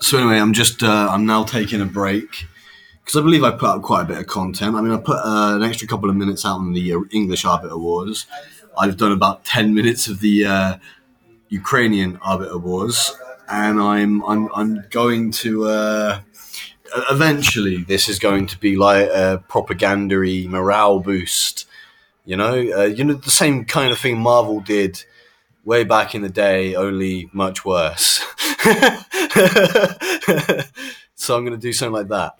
So anyway, I'm just uh, I'm now taking a break because I believe I put out quite a bit of content. I mean, I put uh, an extra couple of minutes out on the uh, English Arbiter Wars. I've done about ten minutes of the uh, Ukrainian Arbiter Wars, and I'm I'm I'm going to. Uh, eventually, this is going to be like a propagandary morale boost. You know, uh, you know the same kind of thing Marvel did way back in the day, only much worse. so I'm going to do something like that.